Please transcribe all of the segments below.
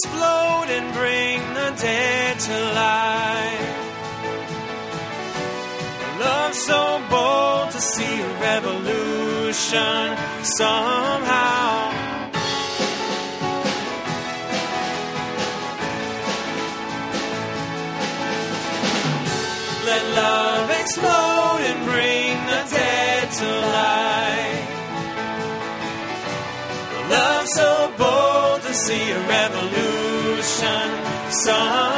explode and bring the dead to life. Love so bold to see a revolution somehow. Let love explode and bring the dead to life. Love so bold to see a revolution sun.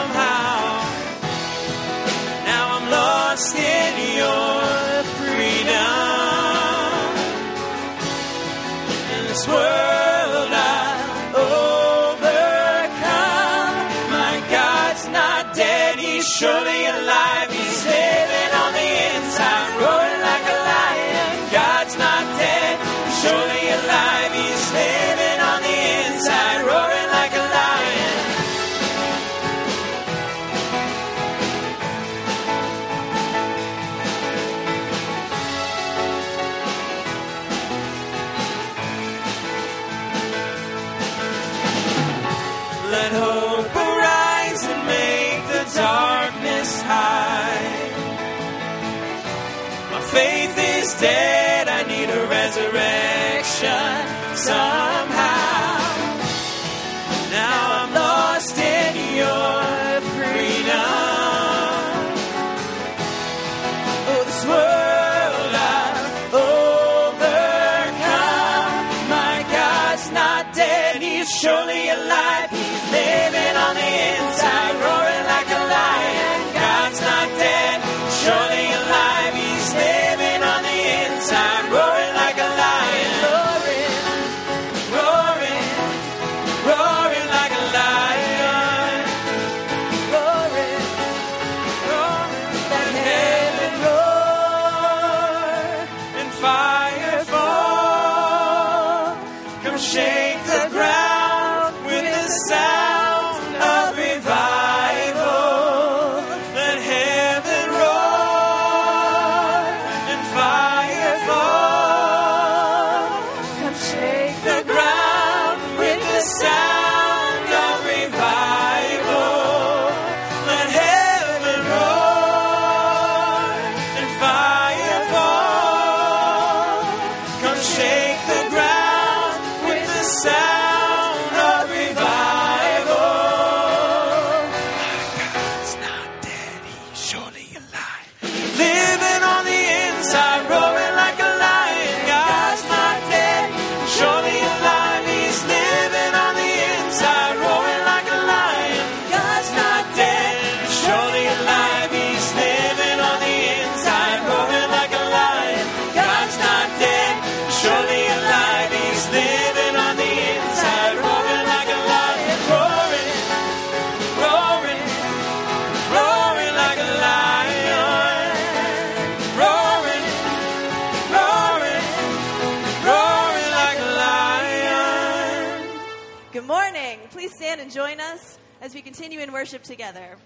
continue in worship together.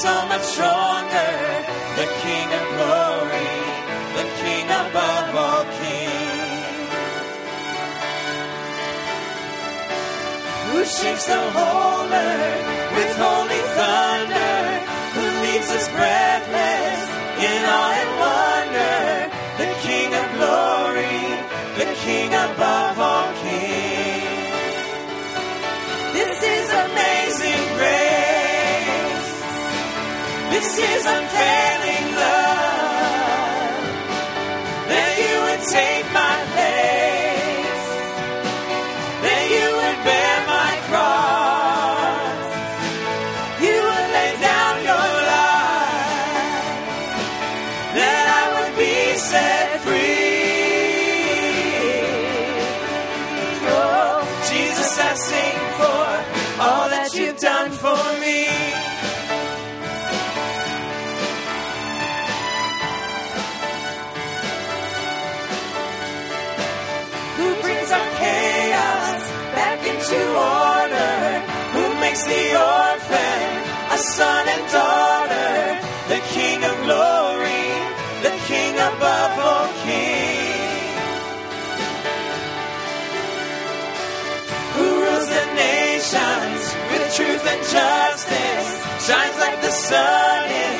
so much stronger. The King of glory, the King above all kings. Who shakes the whole earth with holy thunder, who leaves his breath. this is unfair. Seeks the orphan, a son and daughter, the King of glory, the King above all kings. Who rules the nations with truth and justice, shines like the sun in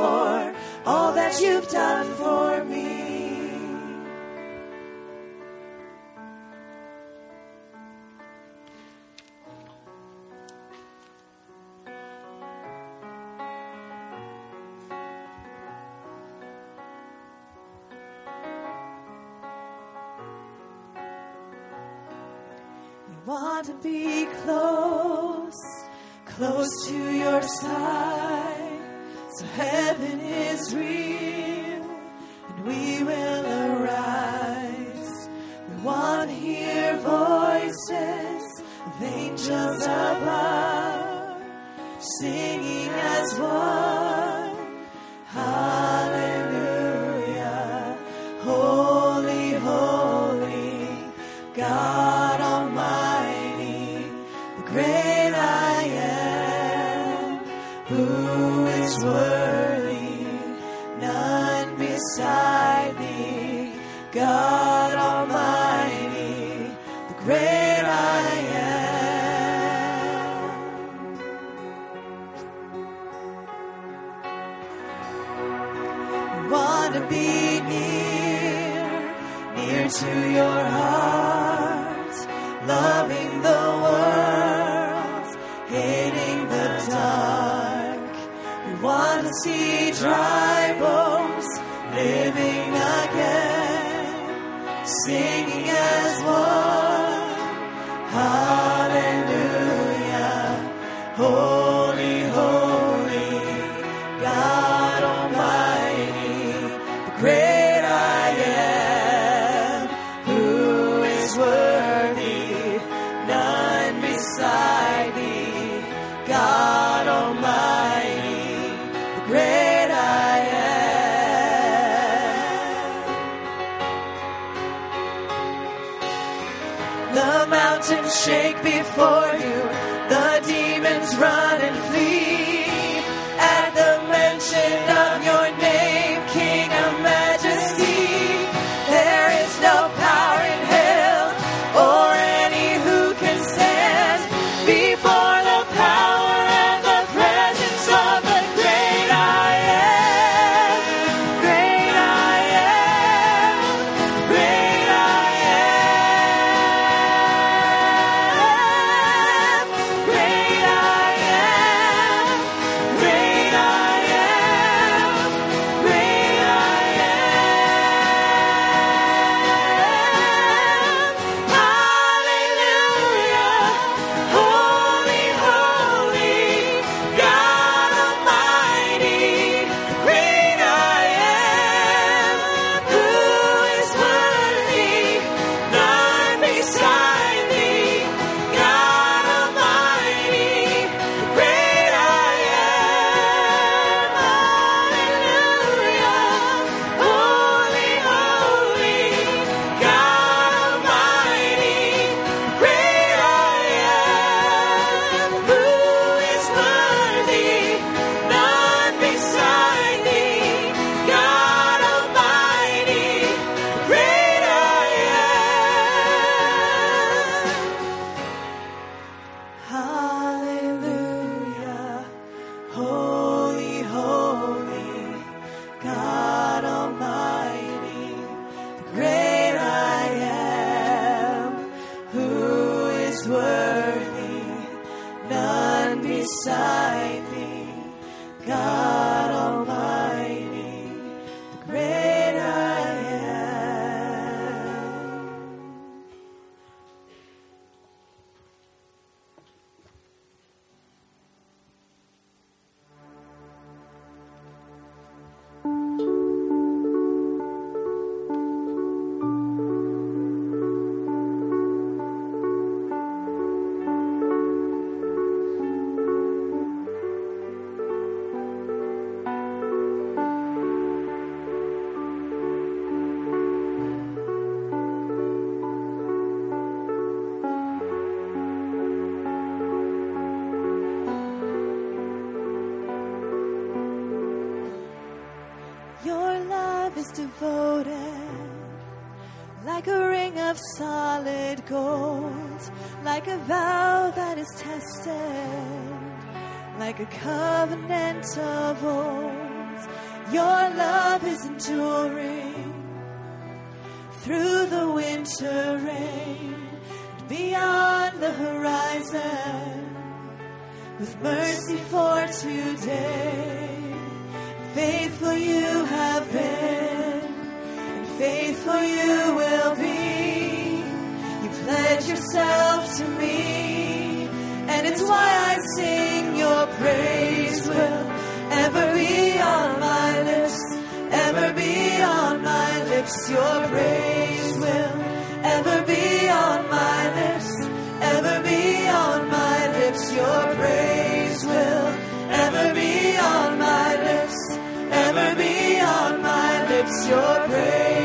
For all that you've done for me. We want to be close, close to your side. Heaven is real, and we will arise. We want to hear voices of angels above, singing as one. Who is worthy, none beside thee, God Almighty, the great I am. Want to be near, near to your see to me, and it's why I sing your praise will ever be on my lips, ever be on my lips. Your praise will ever be on my lips, ever be on my lips. Your praise will ever be on my lips, ever be on my lips. Your praise.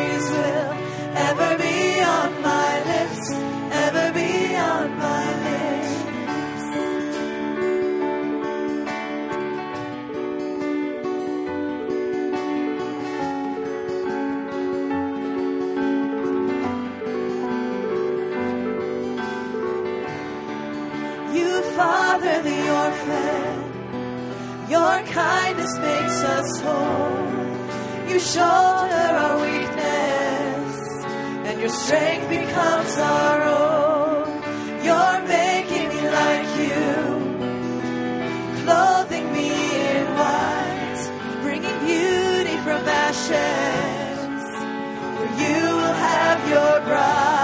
kindness makes us whole. You shoulder our weakness, and your strength becomes our own. You're making me like you, clothing me in white, bringing beauty from ashes, For you will have your bride.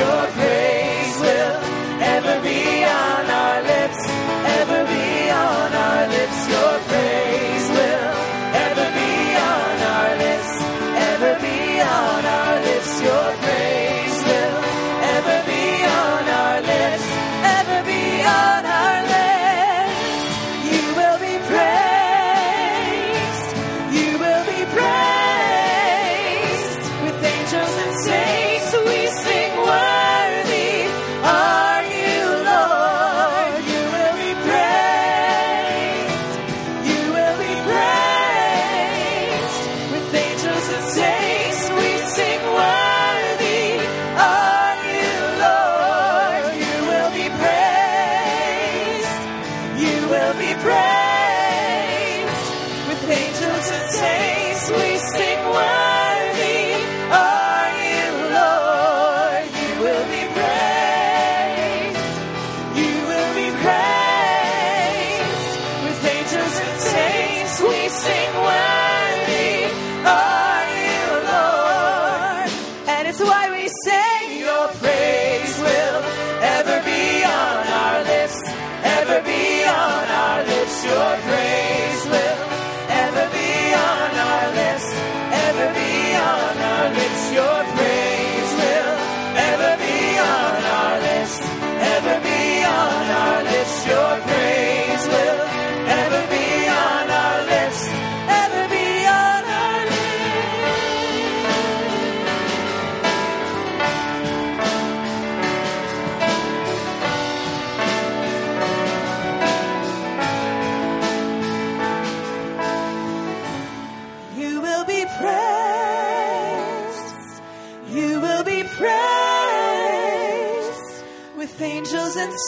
your pain.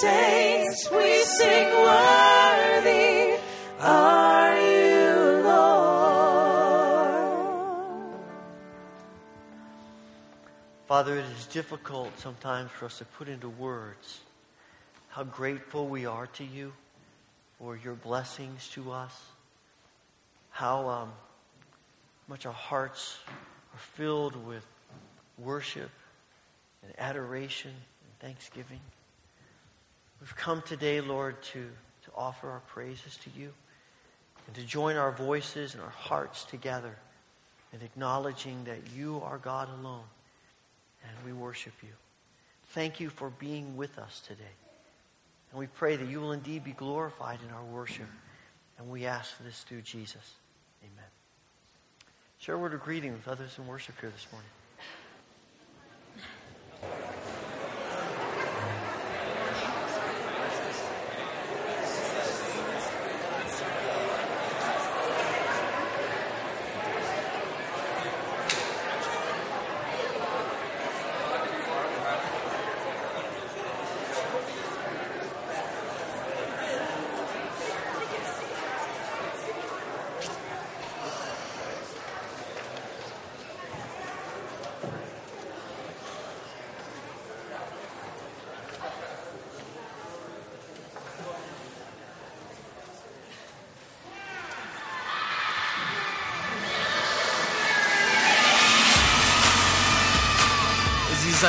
Saints, we sing, Worthy are you, Lord. Father, it is difficult sometimes for us to put into words how grateful we are to you for your blessings to us, how um, much our hearts are filled with worship and adoration and thanksgiving. We've come today, Lord, to, to offer our praises to you and to join our voices and our hearts together in acknowledging that you are God alone and we worship you. Thank you for being with us today. And we pray that you will indeed be glorified in our worship. And we ask this through Jesus. Amen. Share a word of greeting with others in worship here this morning.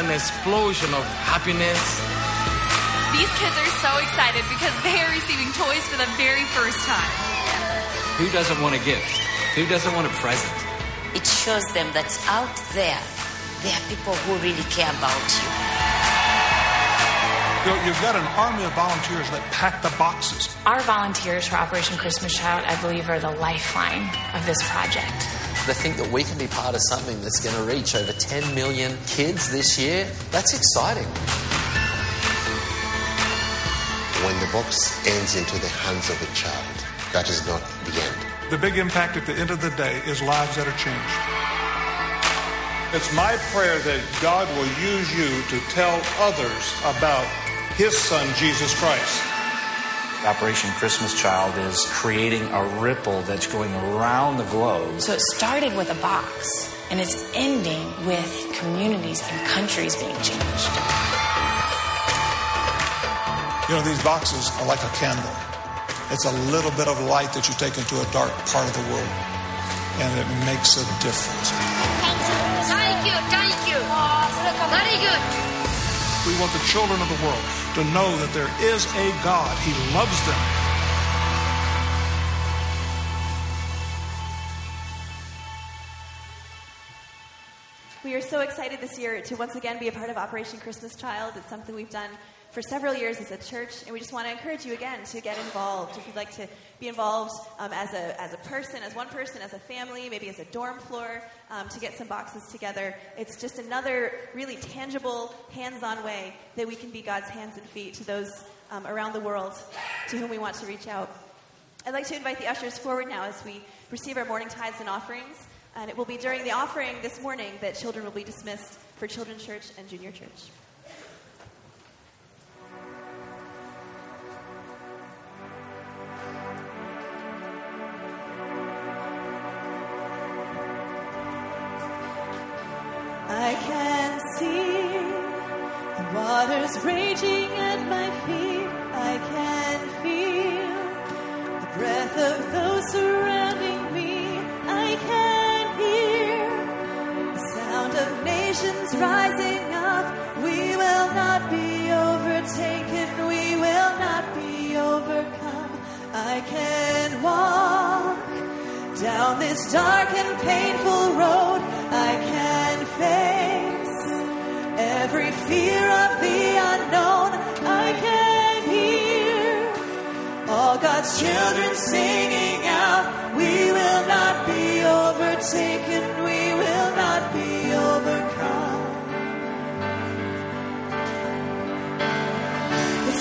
An explosion of happiness. These kids are so excited because they are receiving toys for the very first time. Who doesn't want a gift? Who doesn't want a present? It shows them that out there, there are people who really care about you. You- You've got an army of volunteers that pack the boxes. Our volunteers for Operation Christmas Child, I believe, are the lifeline of this project. To think that we can be part of something that's going to reach over 10 million kids this year, that's exciting. When the box ends into the hands of a child, that is not the end. The big impact at the end of the day is lives that are changed. It's my prayer that God will use you to tell others about His Son, Jesus Christ. Operation Christmas Child is creating a ripple that's going around the globe. So it started with a box, and it's ending with communities and countries being changed. You know, these boxes are like a candle. It's a little bit of light that you take into a dark part of the world, and it makes a difference. Thank you, thank you. thank you. Very good. We want the children of the world to know that there is a God. He loves them. We are so excited this year to once again be a part of Operation Christmas Child. It's something we've done for several years as a church, and we just want to encourage you again to get involved. If you'd like to be involved um, as, a, as a person, as one person, as a family, maybe as a dorm floor, um, to get some boxes together, it's just another really tangible, hands on way that we can be God's hands and feet to those um, around the world to whom we want to reach out. I'd like to invite the ushers forward now as we receive our morning tithes and offerings. And it will be during the offering this morning that children will be dismissed for children's church and junior church. Waters raging at my feet. I can feel the breath of those surrounding me. I can hear the sound of nations rising up. We will not be overtaken. We will not be overcome. I can walk down this dark and painful road. I can face every fear of the unknown. I can hear all God's children singing out. We will not be overtaken. We will not be overcome. The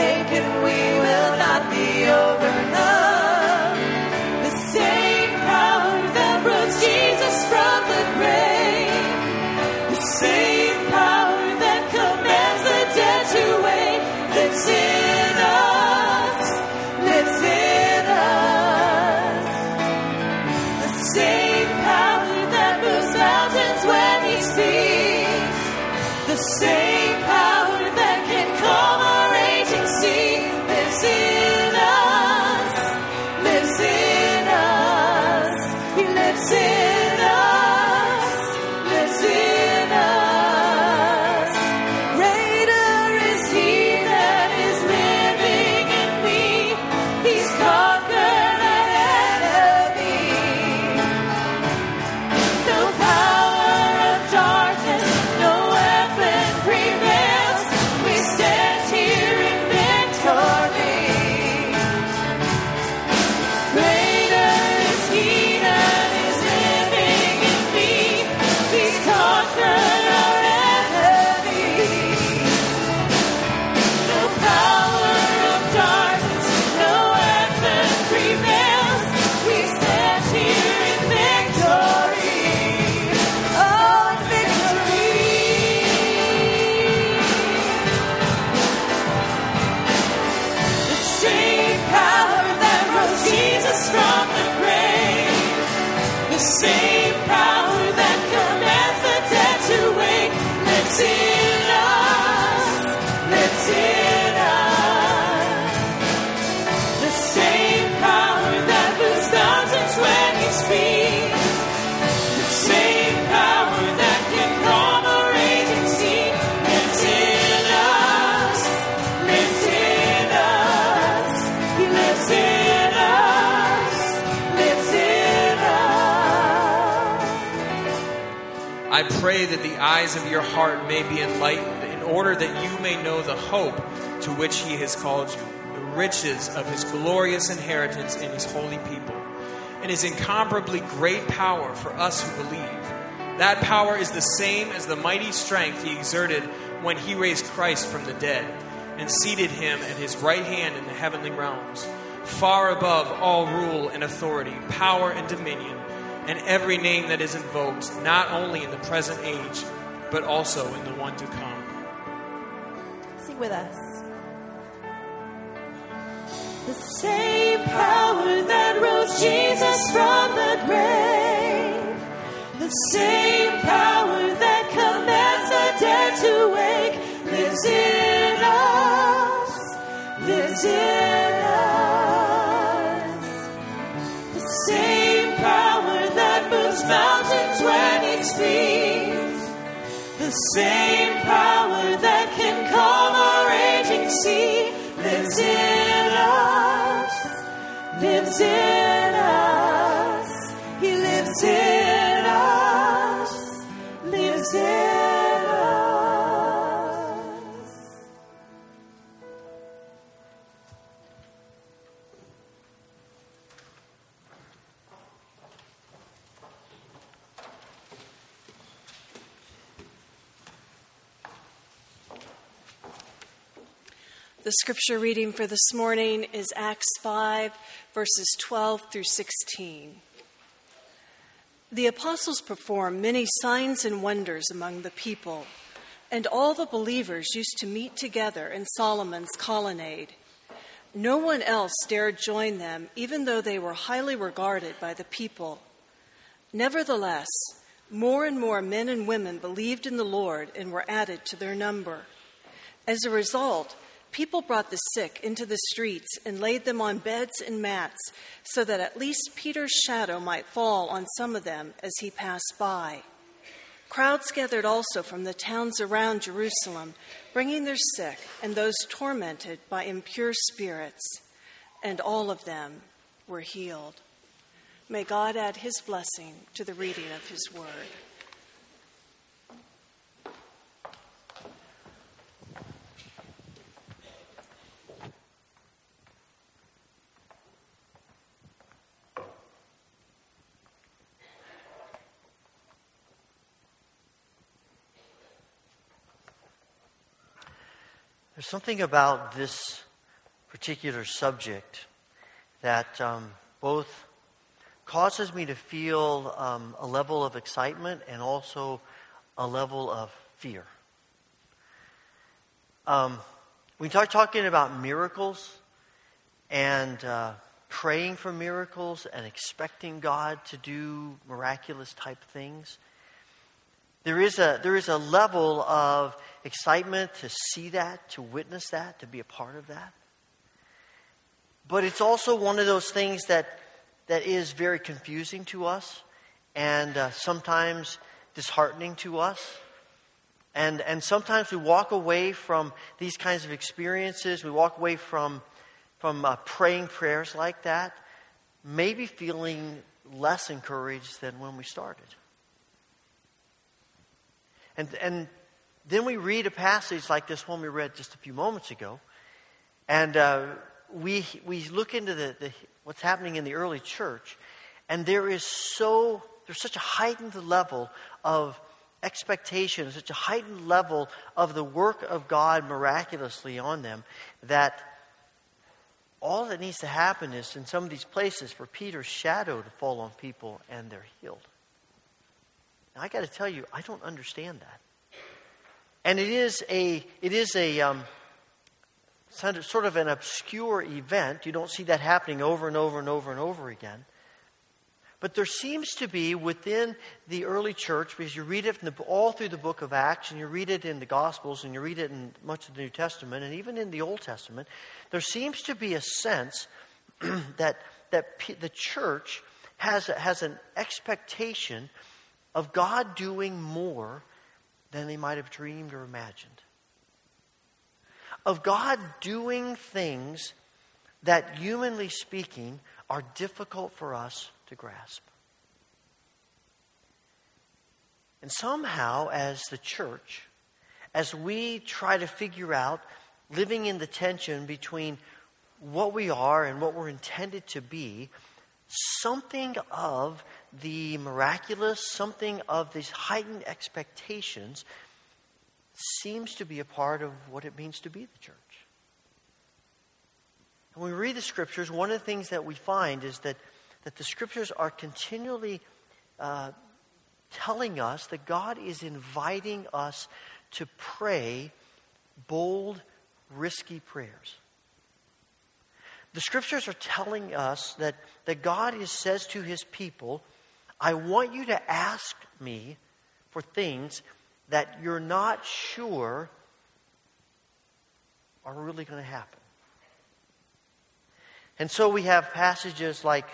overtaken. We power pray that the eyes of your heart may be enlightened, in order that you may know the hope to which He has called you, the riches of His glorious inheritance in His holy people, and His incomparably great power for us who believe. That power is the same as the mighty strength He exerted when He raised Christ from the dead and seated Him at His right hand in the heavenly realms, far above all rule and authority, power and dominion and every name that is invoked, not only in the present age, but also in the one to come. Sing with us. The same power that rose Jesus from the grave. The same power that commands the dead to wake lives in us. Lives in us. The same speaks. The same power that can calm a raging sea lives in us, lives in us. He lives in us, The scripture reading for this morning is Acts 5, verses 12 through 16. The apostles performed many signs and wonders among the people, and all the believers used to meet together in Solomon's colonnade. No one else dared join them, even though they were highly regarded by the people. Nevertheless, more and more men and women believed in the Lord and were added to their number. As a result, people brought the sick into the streets and laid them on beds and mats so that at least Peter's shadow might fall on some of them as he passed by. Crowds gathered also from the towns around Jerusalem, bringing their sick and those tormented by impure spirits, and all of them were healed. May God add his blessing to the reading of his word. There's something about this particular subject that um, both causes me to feel um, a level of excitement and also a level of fear. Um, we start talking about miracles and uh, praying for miracles and expecting God to do miraculous type things. There is a, there is a level of excitement to see that, to witness that, to be a part of that. But it's also one of those things that, that is very confusing to us and uh, sometimes disheartening to us. And, and sometimes we walk away from these kinds of experiences, we walk away from, from uh, praying prayers like that, maybe feeling less encouraged than when we started. And, and then we read a passage like this one we read just a few moments ago, and uh, we, we look into the, the, what's happening in the early church, and there is so, there's such a heightened level of expectation, such a heightened level of the work of God miraculously on them that all that needs to happen is in some of these places for Peter's shadow to fall on people and they're healed. Now, I got to tell you, I don't understand that. And it is a, it is a um, sort of an obscure event. You don't see that happening over and over and over and over again. But there seems to be within the early church, because you read it the, all through the book of Acts, and you read it in the Gospels, and you read it in much of the New Testament, and even in the Old Testament, there seems to be a sense that, that the church has, has an expectation of God doing more than they might have dreamed or imagined. Of God doing things that, humanly speaking, are difficult for us to grasp. And somehow, as the church, as we try to figure out living in the tension between what we are and what we're intended to be, something of the miraculous, something of these heightened expectations seems to be a part of what it means to be the church. When we read the scriptures, one of the things that we find is that that the scriptures are continually uh, telling us that God is inviting us to pray bold, risky prayers. The scriptures are telling us that, that God is, says to his people, I want you to ask me for things that you're not sure are really going to happen. And so we have passages like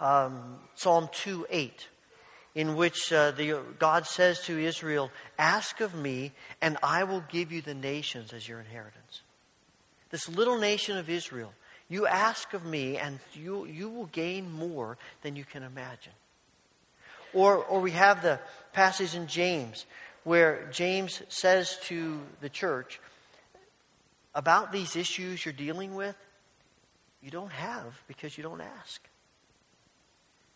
um, Psalm 2 8, in which uh, the, God says to Israel, Ask of me, and I will give you the nations as your inheritance. This little nation of Israel, you ask of me, and you, you will gain more than you can imagine. Or, or we have the passage in James where James says to the church, about these issues you're dealing with, you don't have because you don't ask.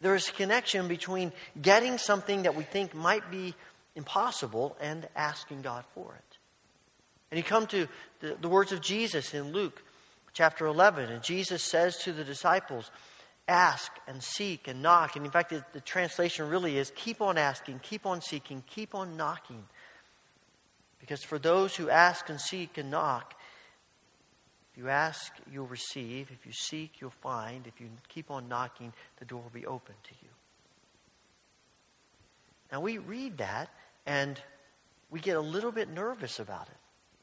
There is a connection between getting something that we think might be impossible and asking God for it. And you come to the, the words of Jesus in Luke chapter 11, and Jesus says to the disciples, Ask and seek and knock. And in fact, the, the translation really is keep on asking, keep on seeking, keep on knocking. Because for those who ask and seek and knock, if you ask, you'll receive. If you seek, you'll find. If you keep on knocking, the door will be open to you. Now, we read that and we get a little bit nervous about it.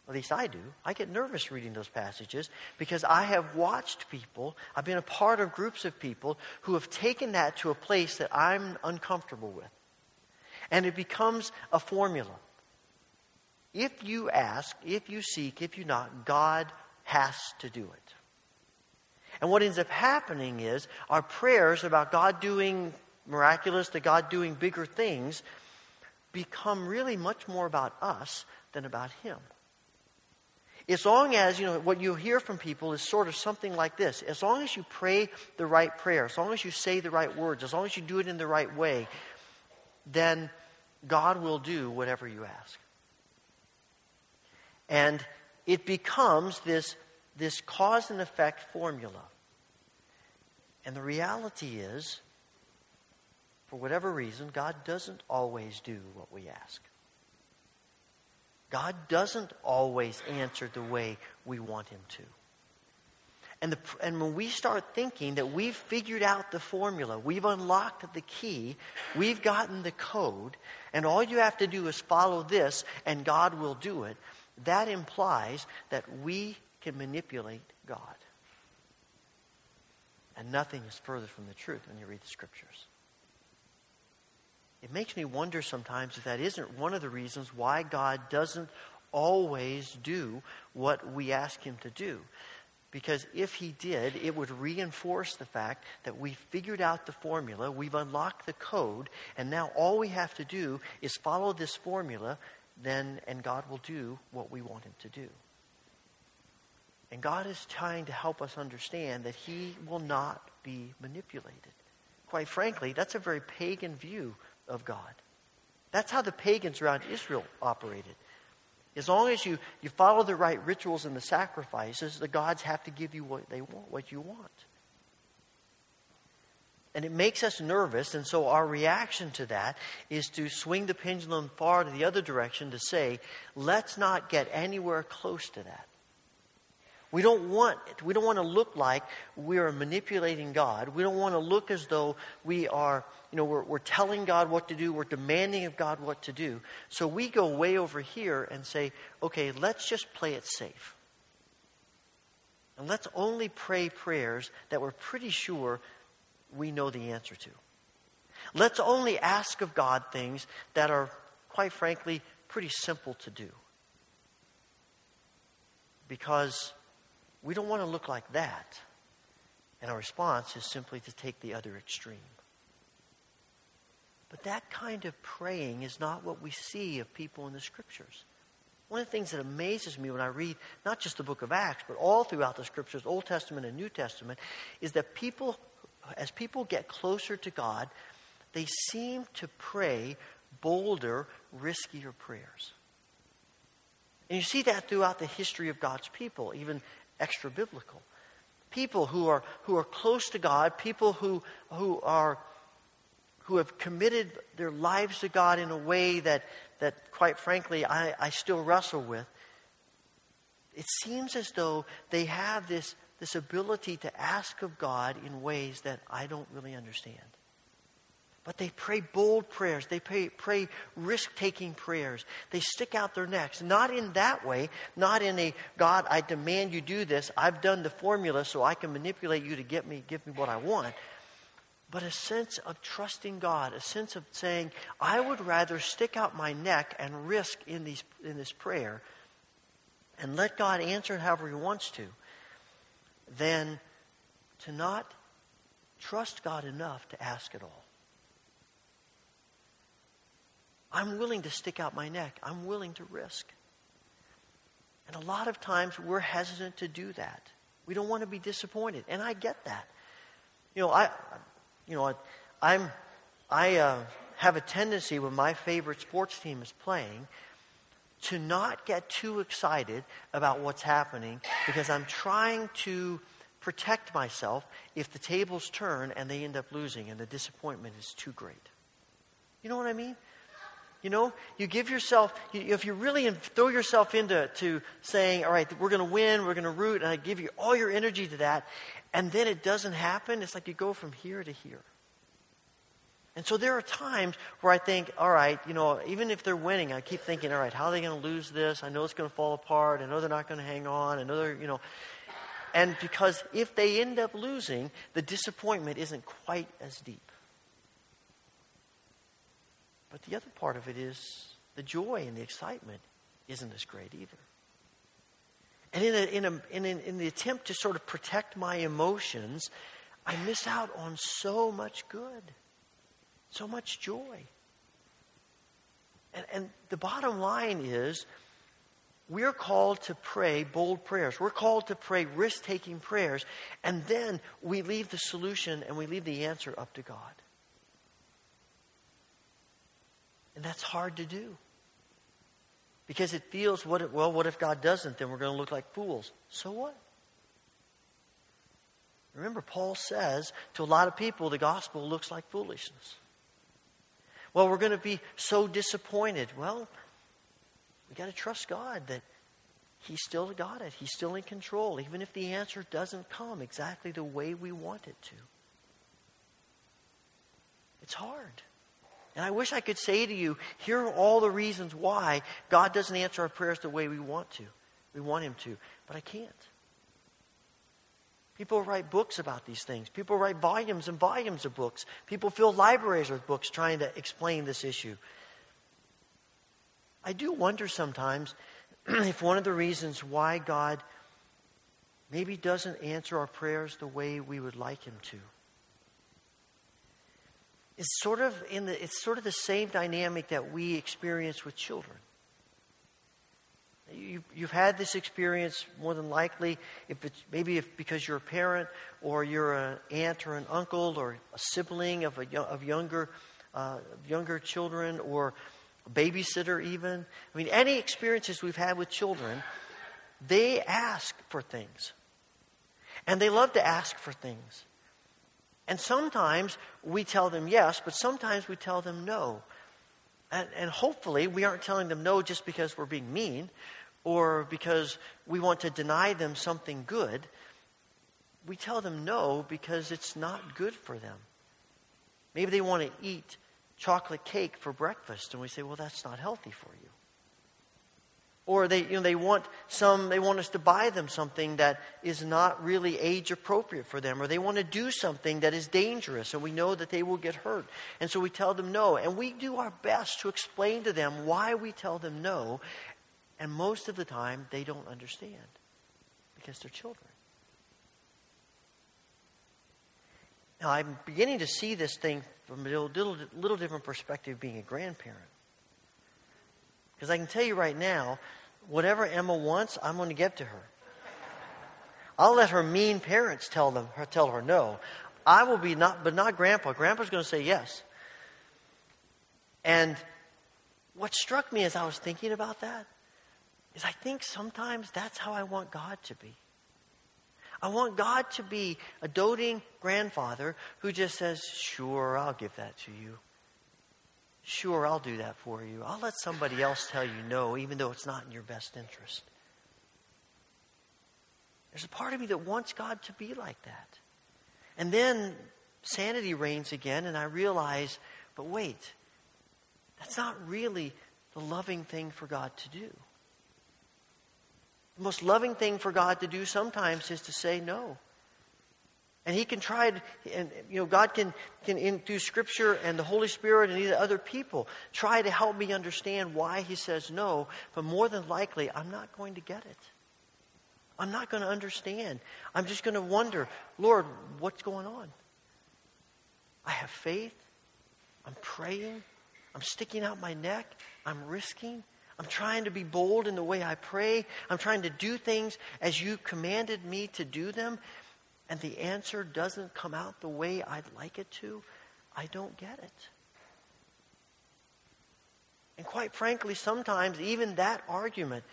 At least I do. I get nervous reading those passages because I have watched people, I've been a part of groups of people who have taken that to a place that I'm uncomfortable with. And it becomes a formula. If you ask, if you seek, if you knock, God has to do it. And what ends up happening is our prayers about God doing miraculous, the God doing bigger things, become really much more about us than about Him. As long as, you know, what you hear from people is sort of something like this. As long as you pray the right prayer, as long as you say the right words, as long as you do it in the right way, then God will do whatever you ask. And it becomes this, this cause and effect formula. And the reality is, for whatever reason, God doesn't always do what we ask. God doesn't always answer the way we want Him to. And, the, and when we start thinking that we've figured out the formula, we've unlocked the key, we've gotten the code, and all you have to do is follow this and God will do it, that implies that we can manipulate God. And nothing is further from the truth when you read the scriptures. It makes me wonder sometimes if that isn't one of the reasons why God doesn't always do what we ask Him to do. Because if he did, it would reinforce the fact that we figured out the formula, we've unlocked the code, and now all we have to do is follow this formula, then and God will do what we want him to do. And God is trying to help us understand that he will not be manipulated. Quite frankly, that's a very pagan view of God. That's how the pagans around Israel operated. As long as you, you follow the right rituals and the sacrifices, the gods have to give you what they want, what you want. And it makes us nervous, and so our reaction to that is to swing the pendulum far to the other direction to say, let's not get anywhere close to that. We don't want it. we don't want to look like we are manipulating God. We don't want to look as though we are you know, we're, we're telling God what to do, we're demanding of God what to do. So we go way over here and say, okay, let's just play it safe. And let's only pray prayers that we're pretty sure we know the answer to. Let's only ask of God things that are, quite frankly, pretty simple to do. Because we don't want to look like that. And our response is simply to take the other extreme. But that kind of praying is not what we see of people in the scriptures. One of the things that amazes me when I read not just the book of Acts, but all throughout the scriptures, Old Testament and New Testament, is that people, as people get closer to God, they seem to pray bolder, riskier prayers. And you see that throughout the history of God's people, even extra biblical. People who are, who are close to God, people who, who are who have committed their lives to God in a way that, that quite frankly, I, I still wrestle with, it seems as though they have this, this ability to ask of God in ways that I don't really understand. But they pray bold prayers. They pray, pray risk taking prayers. They stick out their necks. Not in that way, not in a, God, I demand you do this. I've done the formula so I can manipulate you to get me, give me what I want but a sense of trusting God, a sense of saying, I would rather stick out my neck and risk in, these, in this prayer and let God answer however He wants to, than to not trust God enough to ask at all. I'm willing to stick out my neck. I'm willing to risk. And a lot of times we're hesitant to do that. We don't want to be disappointed. And I get that. You know, I, you know, I'm, I uh, have a tendency when my favorite sports team is playing to not get too excited about what's happening because I'm trying to protect myself if the tables turn and they end up losing and the disappointment is too great. You know what I mean? You know, you give yourself, if you really throw yourself into to saying, all right, we're going to win, we're going to root, and I give you all your energy to that, and then it doesn't happen, it's like you go from here to here. And so there are times where I think, all right, you know, even if they're winning, I keep thinking, all right, how are they going to lose this? I know it's going to fall apart. I know they're not going to hang on. I know they're, you know. And because if they end up losing, the disappointment isn't quite as deep. But the other part of it is the joy and the excitement isn't as great either. And in, a, in, a, in, a, in the attempt to sort of protect my emotions, I miss out on so much good, so much joy. And, and the bottom line is, we're called to pray bold prayers. We're called to pray risk taking prayers. And then we leave the solution and we leave the answer up to God. And that's hard to do. Because it feels, what if, well, what if God doesn't? Then we're going to look like fools. So what? Remember, Paul says to a lot of people, the gospel looks like foolishness. Well, we're going to be so disappointed. Well, we got to trust God that He's still got it. He's still in control, even if the answer doesn't come exactly the way we want it to. It's hard. And I wish I could say to you, here are all the reasons why God doesn't answer our prayers the way we want to. We want Him to. But I can't. People write books about these things. People write volumes and volumes of books. People fill libraries with books trying to explain this issue. I do wonder sometimes if one of the reasons why God maybe doesn't answer our prayers the way we would like Him to is sort of in the it's sort of the same dynamic that we experience with children. You, you've had this experience more than likely, if it's maybe if because you're a parent or you're an aunt or an uncle or a sibling of a of younger uh, younger children or a babysitter even. I mean, any experiences we've had with children, they ask for things, and they love to ask for things. And sometimes we tell them yes, but sometimes we tell them no. And, and, hopefully, we aren't telling them no just because we're being mean or because we want to deny them something good. We tell them no because it's not good for them. Maybe they want to eat chocolate cake for breakfast, and we say, well, that's not healthy for you or they, you know, they want some they want us to buy them something that is not really age appropriate for them. Or they want to do something that is dangerous and we know that they will get hurt. And so we tell them no. And we do our best to explain to them why we tell them no. And most of the time they don't understand because they're children. Now i'm beginning to see this thing from a little, little, little different perspective being a grandparent because I can tell you right now, whatever Emma wants, I'm going to give to her. I'll let her mean parents tell them her, tell her no. I will be not, but not Grandpa. Grandpa's going to say yes. And what struck me as I was thinking about that is I think sometimes that's how I want God to be. I want God to be a doting grandfather who just says, Sure, I'll give that to you. Sure, I'll do that for you. I'll let somebody else tell you no, even though it's not in your best interest. There's a part of me that wants God to be like that. And then sanity reigns again, and I realize, but wait, that's not really the loving thing for God to do. The most loving thing for God to do sometimes is to say no. And he can try and you know, God can, can in, through Scripture and the Holy Spirit and either other people, try to help me understand why he says no. But more than likely, I'm not going to get it. I'm not going to understand. I'm just going to wonder, Lord, what's going on? I have faith. I'm praying. I'm sticking out my neck. I'm risking. I'm trying to be bold in the way I pray. I'm trying to do things as you commanded me to do them and the answer doesn't come out the way I'd like it to, I don't get it. And quite frankly, sometimes even that argument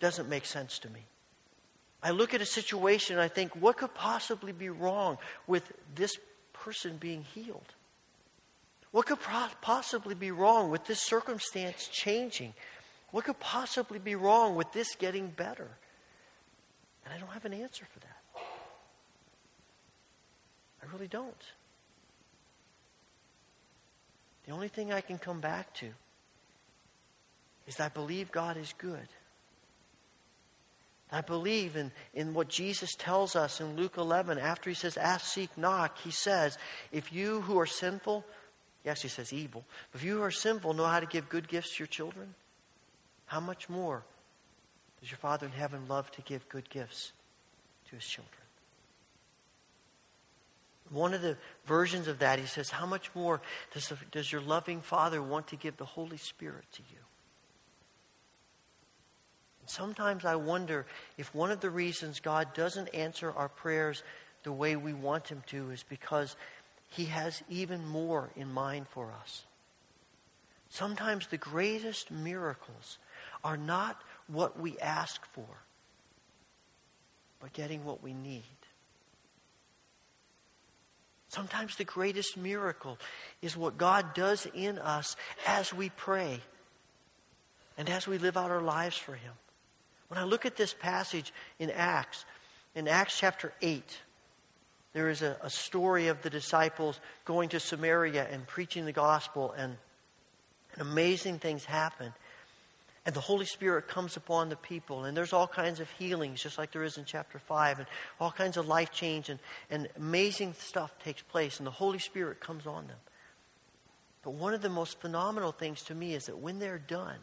doesn't make sense to me. I look at a situation and I think, what could possibly be wrong with this person being healed? What could possibly be wrong with this circumstance changing? What could possibly be wrong with this getting better? And I don't have an answer for that. I really don't. The only thing I can come back to is I believe God is good. I believe in, in what Jesus tells us in Luke 11. After he says, Ask, seek, knock, he says, If you who are sinful, yes, he says evil, if you who are sinful know how to give good gifts to your children, how much more does your Father in heaven love to give good gifts to his children? One of the versions of that, he says, How much more does, does your loving Father want to give the Holy Spirit to you? And sometimes I wonder if one of the reasons God doesn't answer our prayers the way we want Him to is because He has even more in mind for us. Sometimes the greatest miracles are not what we ask for, but getting what we need. Sometimes the greatest miracle is what God does in us as we pray and as we live out our lives for Him. When I look at this passage in Acts, in Acts chapter 8, there is a, a story of the disciples going to Samaria and preaching the gospel, and, and amazing things happen. And the Holy Spirit comes upon the people, and there's all kinds of healings, just like there is in chapter 5, and all kinds of life change, and, and amazing stuff takes place, and the Holy Spirit comes on them. But one of the most phenomenal things to me is that when they're done,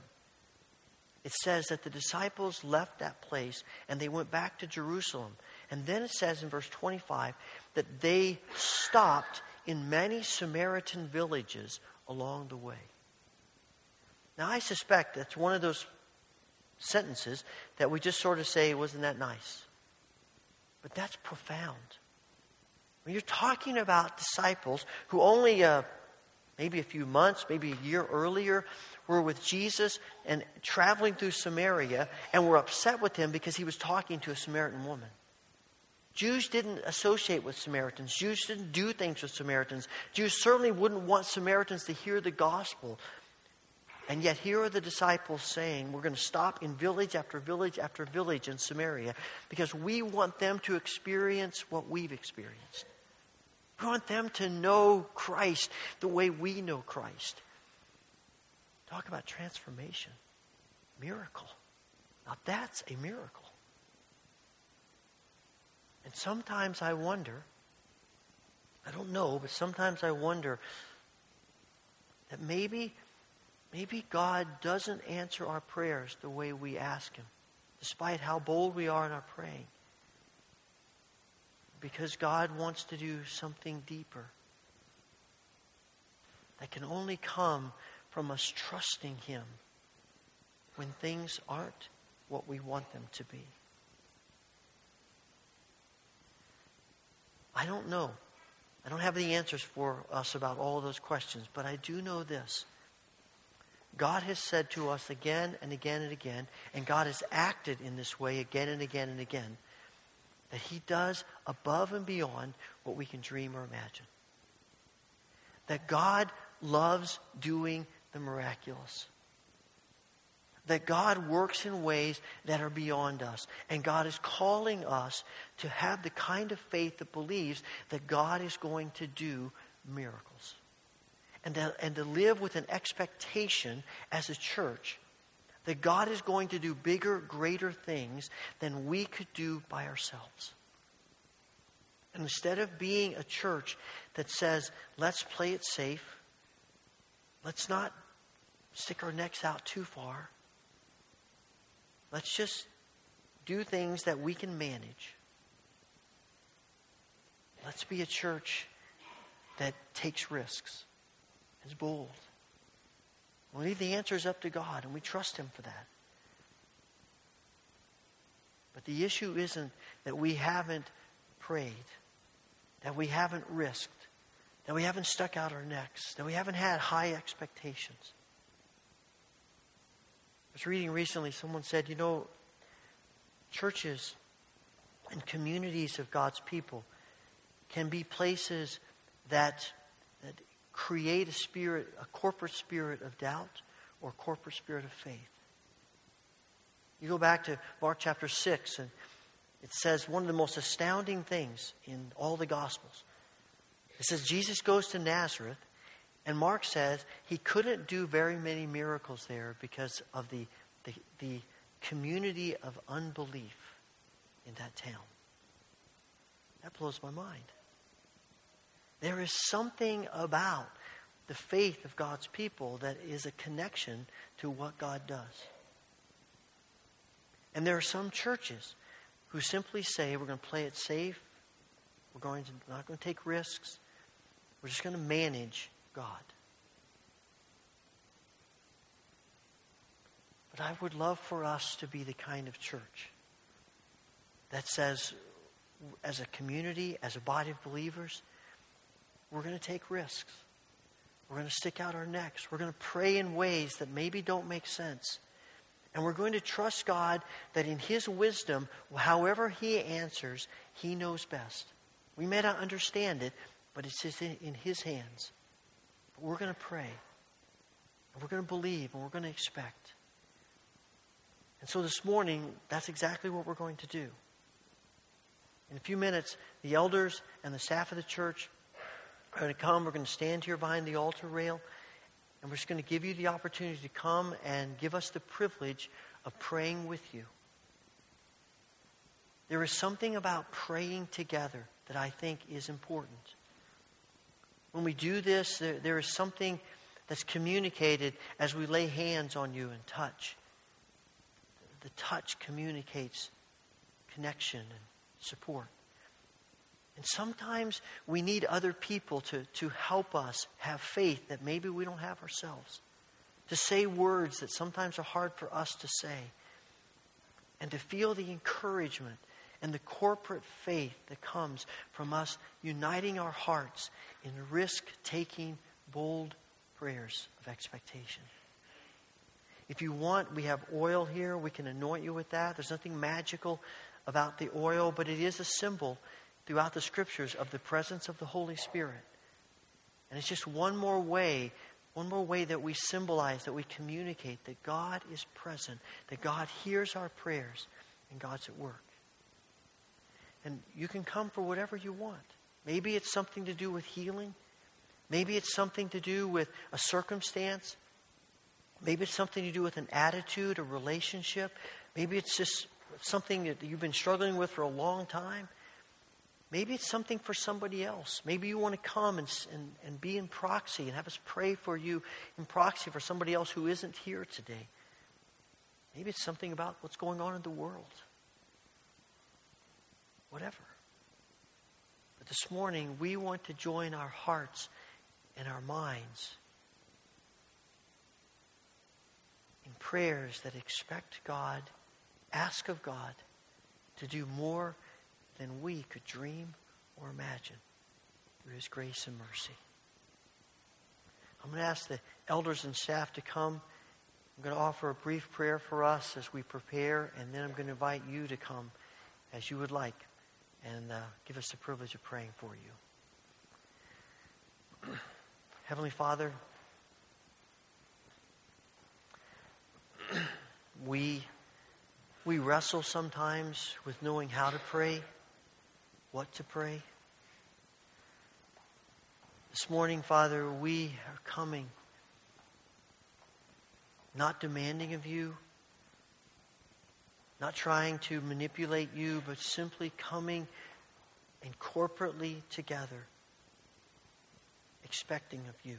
it says that the disciples left that place and they went back to Jerusalem. And then it says in verse 25 that they stopped in many Samaritan villages along the way. Now, I suspect that's one of those sentences that we just sort of say, wasn't that nice? But that's profound. When you're talking about disciples who only uh, maybe a few months, maybe a year earlier, were with Jesus and traveling through Samaria and were upset with him because he was talking to a Samaritan woman. Jews didn't associate with Samaritans. Jews didn't do things with Samaritans. Jews certainly wouldn't want Samaritans to hear the gospel. And yet, here are the disciples saying, We're going to stop in village after village after village in Samaria because we want them to experience what we've experienced. We want them to know Christ the way we know Christ. Talk about transformation. Miracle. Now, that's a miracle. And sometimes I wonder, I don't know, but sometimes I wonder that maybe, maybe God doesn't answer our prayers the way we ask Him, despite how bold we are in our praying. Because God wants to do something deeper that can only come from us trusting Him when things aren't what we want them to be. I don't know. I don't have the answers for us about all those questions, but I do know this. God has said to us again and again and again, and God has acted in this way again and again and again, that He does above and beyond what we can dream or imagine. That God loves doing the miraculous that God works in ways that are beyond us. And God is calling us to have the kind of faith that believes that God is going to do miracles. And to, and to live with an expectation as a church that God is going to do bigger, greater things than we could do by ourselves. And instead of being a church that says, let's play it safe, let's not stick our necks out too far, Let's just do things that we can manage. Let's be a church that takes risks, is bold. We leave the answers up to God, and we trust Him for that. But the issue isn't that we haven't prayed, that we haven't risked, that we haven't stuck out our necks, that we haven't had high expectations I was reading recently, someone said, you know, churches and communities of God's people can be places that, that create a spirit, a corporate spirit of doubt or corporate spirit of faith. You go back to Mark chapter 6, and it says one of the most astounding things in all the Gospels. It says Jesus goes to Nazareth, and Mark says he couldn't do very many miracles there because of the, the, the community of unbelief in that town. That blows my mind. There is something about the faith of God's people that is a connection to what God does. And there are some churches who simply say, we're going to play it safe, we're going to, not going to take risks, we're just going to manage God. But I would love for us to be the kind of church that says, as a community, as a body of believers, we're going to take risks. We're going to stick out our necks. We're going to pray in ways that maybe don't make sense. And we're going to trust God that in His wisdom, however He answers, He knows best. We may not understand it, but it's in His hands. But we're going to pray. And we're going to believe and we're going to expect. And so this morning, that's exactly what we're going to do. In a few minutes, the elders and the staff of the church are going to come. We're going to stand here behind the altar rail. And we're just going to give you the opportunity to come and give us the privilege of praying with you. There is something about praying together that I think is important. When we do this, there, there is something that's communicated as we lay hands on you and touch. The touch communicates connection and support. And sometimes we need other people to, to help us have faith that maybe we don't have ourselves. To say words that sometimes are hard for us to say. And to feel the encouragement and the corporate faith that comes from us uniting our hearts in risk taking, bold prayers of expectation. If you want, we have oil here. We can anoint you with that. There's nothing magical about the oil, but it is a symbol throughout the scriptures of the presence of the Holy Spirit. And it's just one more way, one more way that we symbolize, that we communicate that God is present, that God hears our prayers, and God's at work. And you can come for whatever you want. Maybe it's something to do with healing. Maybe it's something to do with a circumstance. Maybe it's something to do with an attitude, a relationship. Maybe it's just something that you've been struggling with for a long time. Maybe it's something for somebody else. Maybe you want to come and, and, and be in proxy and have us pray for you in proxy for somebody else who isn't here today. Maybe it's something about what's going on in the world. Whatever. But this morning, we want to join our hearts and our minds in prayers that expect God, ask of God to do more than we could dream or imagine through His grace and mercy. I'm going to ask the elders and staff to come. I'm going to offer a brief prayer for us as we prepare, and then I'm going to invite you to come as you would like and uh, give us the privilege of praying for you. Heavenly Father, we, we wrestle sometimes with knowing how to pray what to pray. This morning, Father, we are coming, not demanding of you, not trying to manipulate you, but simply coming and corporately together, expecting of you.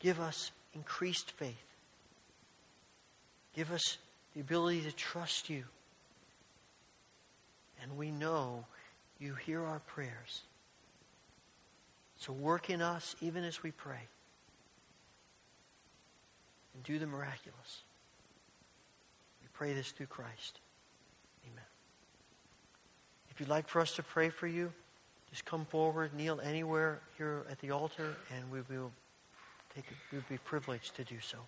Give us increased faith. Give us the ability to trust you. And we know you hear our prayers. So work in us even as we pray. And do the miraculous. We pray this through Christ. Amen. If you'd like for us to pray for you, just come forward, kneel anywhere here at the altar, and we will take we'll be privileged to do so.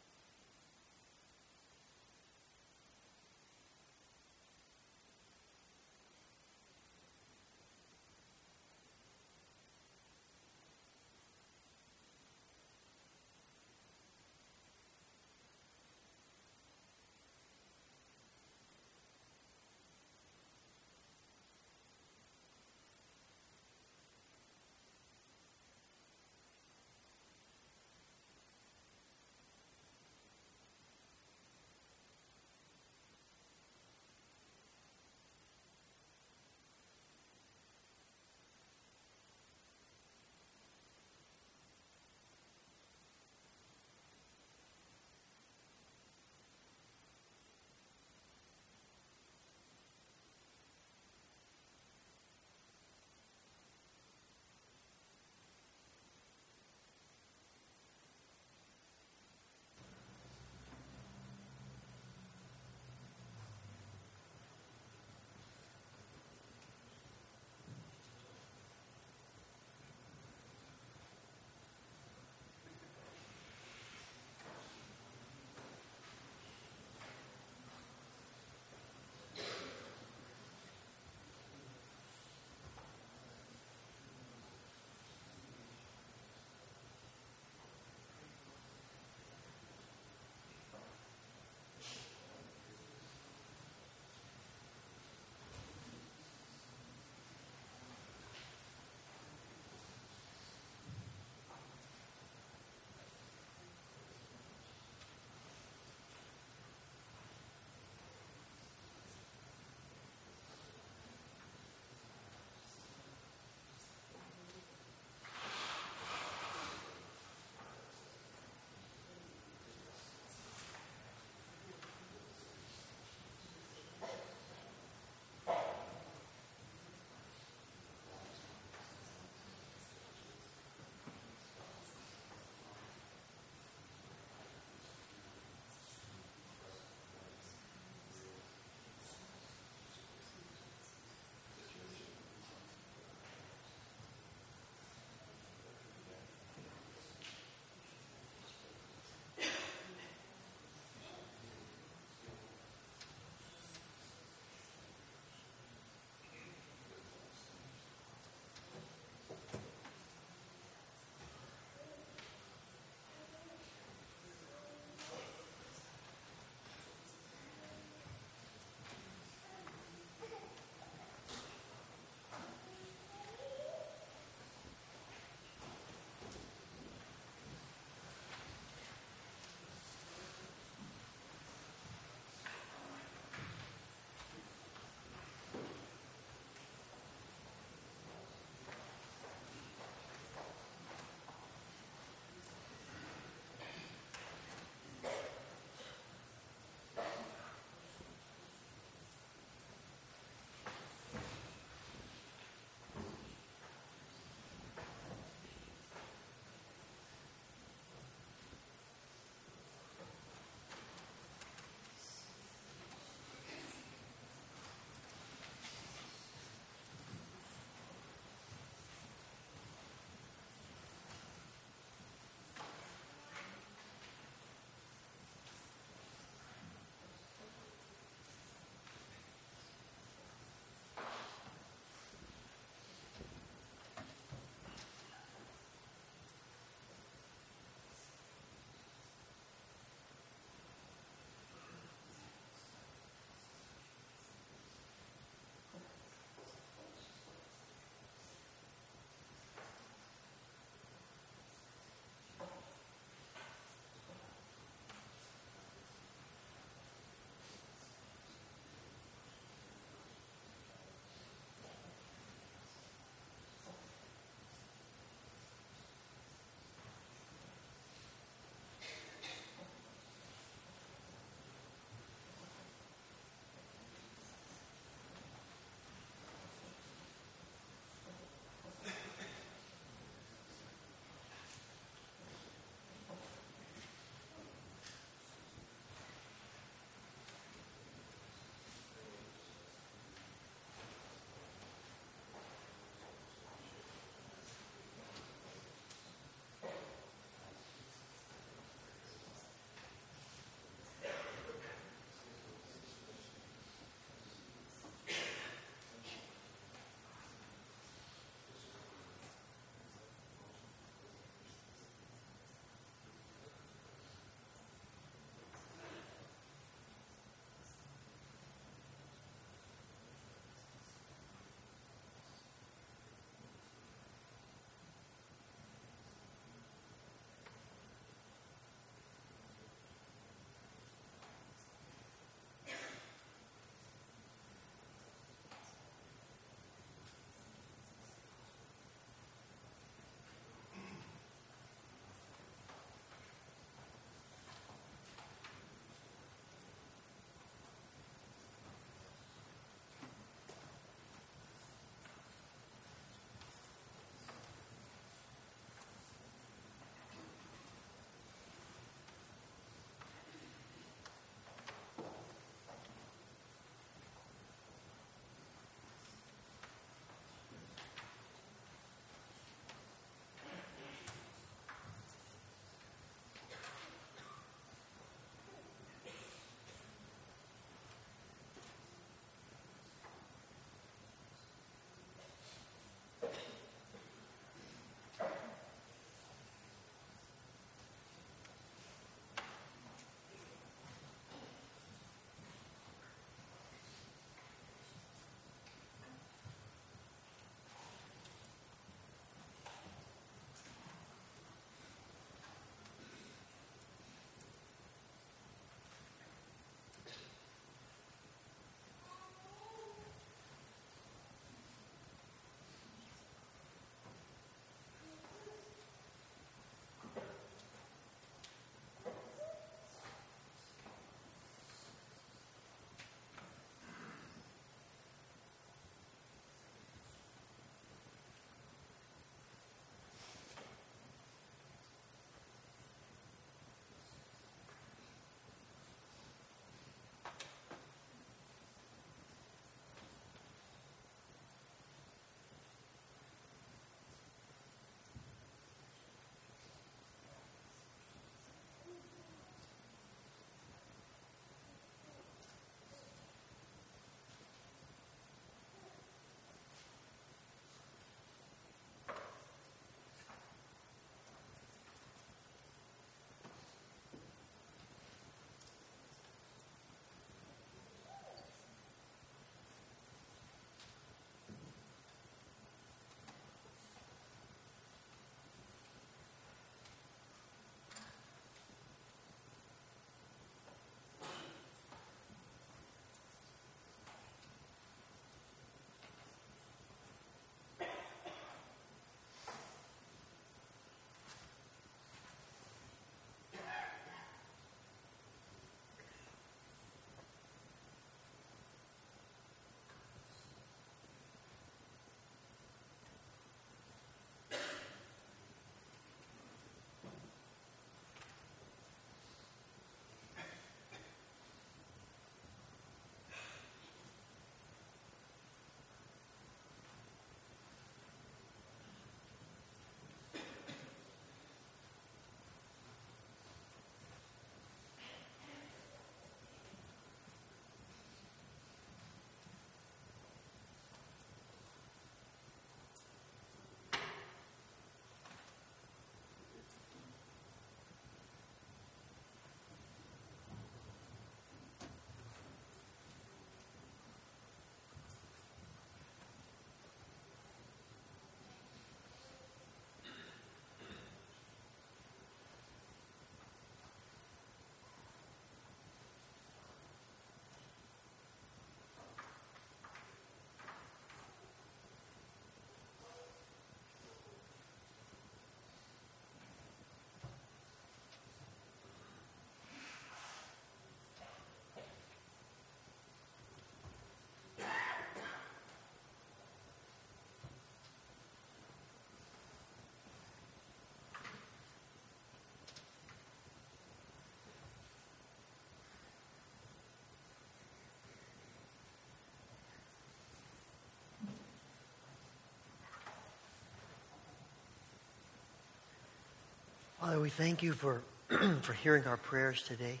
Father, we thank you for, for hearing our prayers today.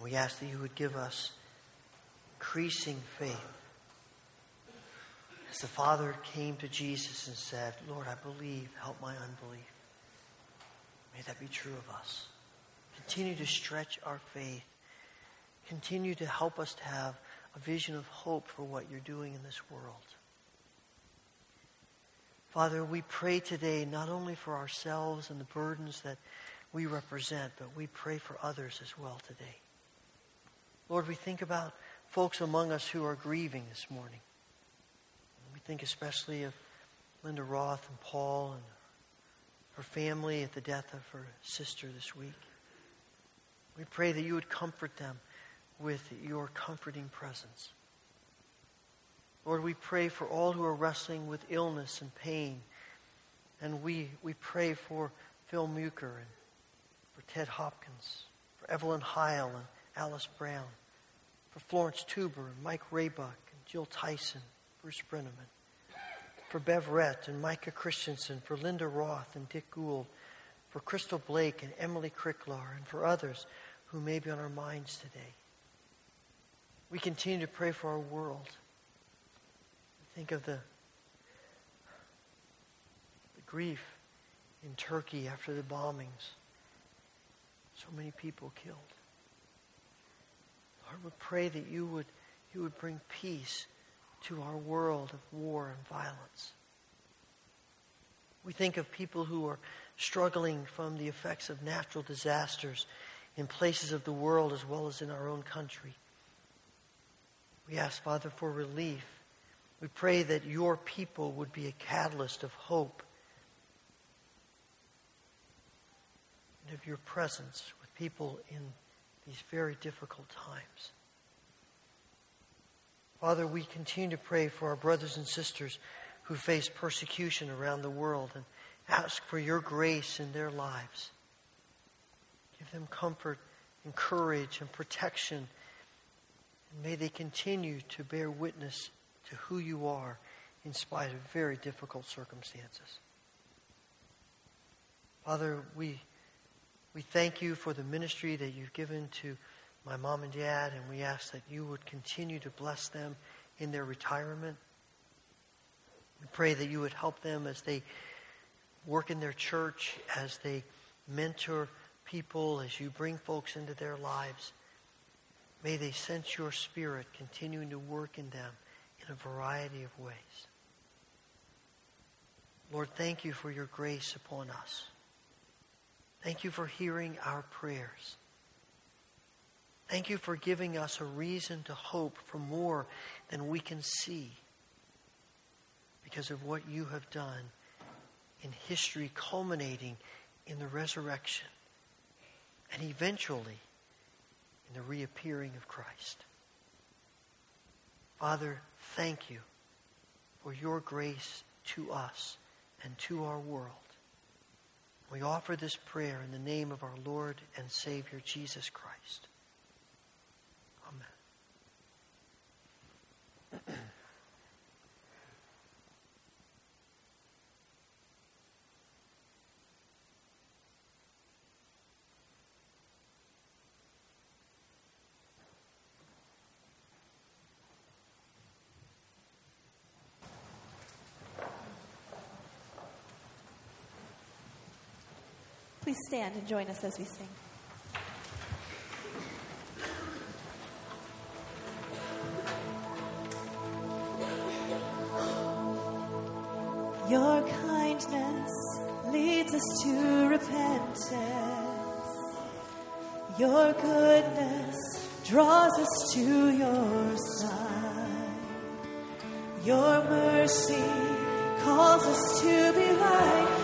We ask that you would give us increasing faith. As the Father came to Jesus and said, Lord, I believe, help my unbelief. May that be true of us. Continue to stretch our faith. Continue to help us to have a vision of hope for what you're doing in this world. Father, we pray today not only for ourselves and the burdens that we represent, but we pray for others as well today. Lord, we think about folks among us who are grieving this morning. We think especially of Linda Roth and Paul and her family at the death of her sister this week. We pray that you would comfort them with your comforting presence. Lord, we pray for all who are wrestling with illness and pain. And we, we pray for Phil Muker and for Ted Hopkins, for Evelyn Heil and Alice Brown, for Florence Tuber and Mike Raybuck and Jill Tyson, Bruce Brenneman, for Bev Rett and Micah Christensen, for Linda Roth and Dick Gould, for Crystal Blake and Emily Cricklar, and for others who may be on our minds today. We continue to pray for our world. Think of the, the grief in Turkey after the bombings. So many people killed. Lord, we pray that you would, you would bring peace to our world of war and violence. We think of people who are struggling from the effects of natural disasters in places of the world as well as in our own country. We ask, Father, for relief we pray that your people would be a catalyst of hope and of your presence with people in these very difficult times. Father, we continue to pray for our brothers and sisters who face persecution around the world and ask for your grace in their lives. Give them comfort and courage and protection. And may they continue to bear witness to who you are in spite of very difficult circumstances. Father, we, we thank you for the ministry that you've given to my mom and dad, and we ask that you would continue to bless them in their retirement. We pray that you would help them as they work in their church, as they mentor people, as you bring folks into their lives. May they sense your spirit continuing to work in them in a variety of ways. Lord, thank you for your grace upon us. Thank you for hearing our prayers. Thank you for giving us a reason to hope for more than we can see because of what you have done in history, culminating in the resurrection and eventually in the reappearing of Christ. Father, thank you for your grace to us and to our world. We offer this prayer in the name of our Lord and Savior, Jesus Christ. Amen. Please stand and join us as we sing. Your kindness leads us to repentance. Your goodness draws us to your side. Your mercy calls us to be like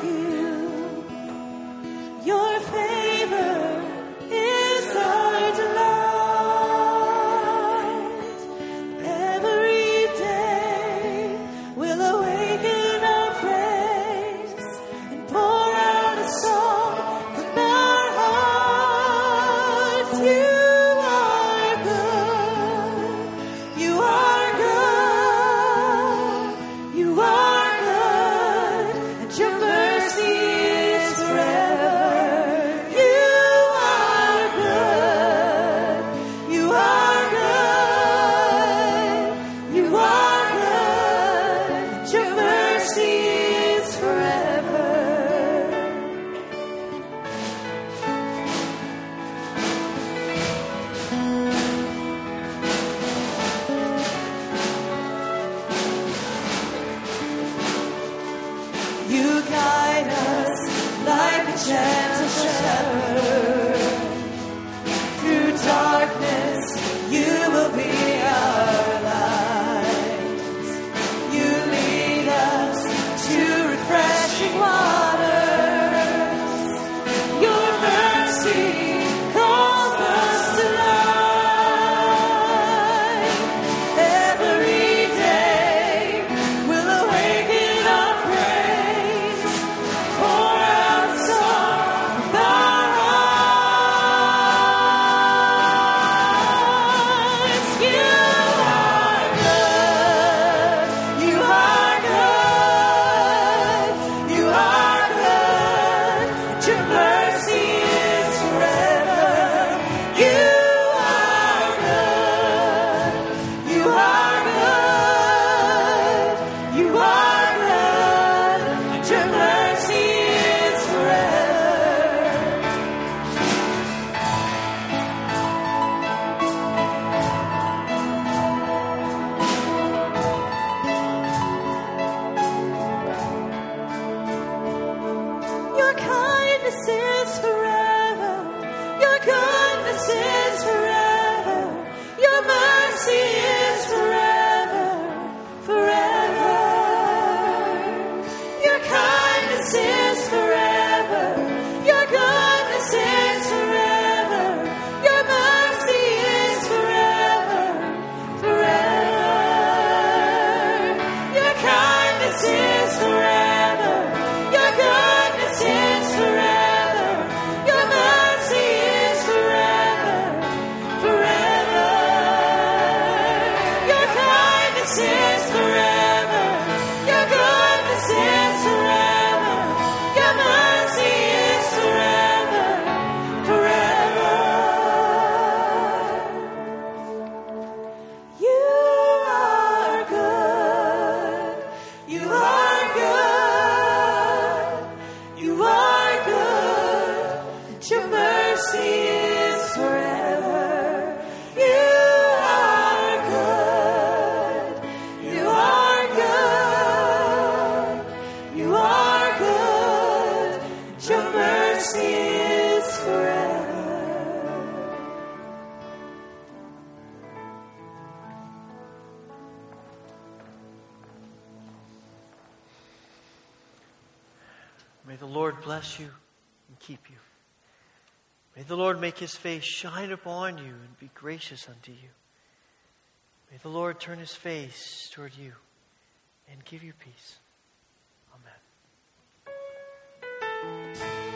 his face shine upon you and be gracious unto you. May the Lord turn his face toward you and give you peace. Amen.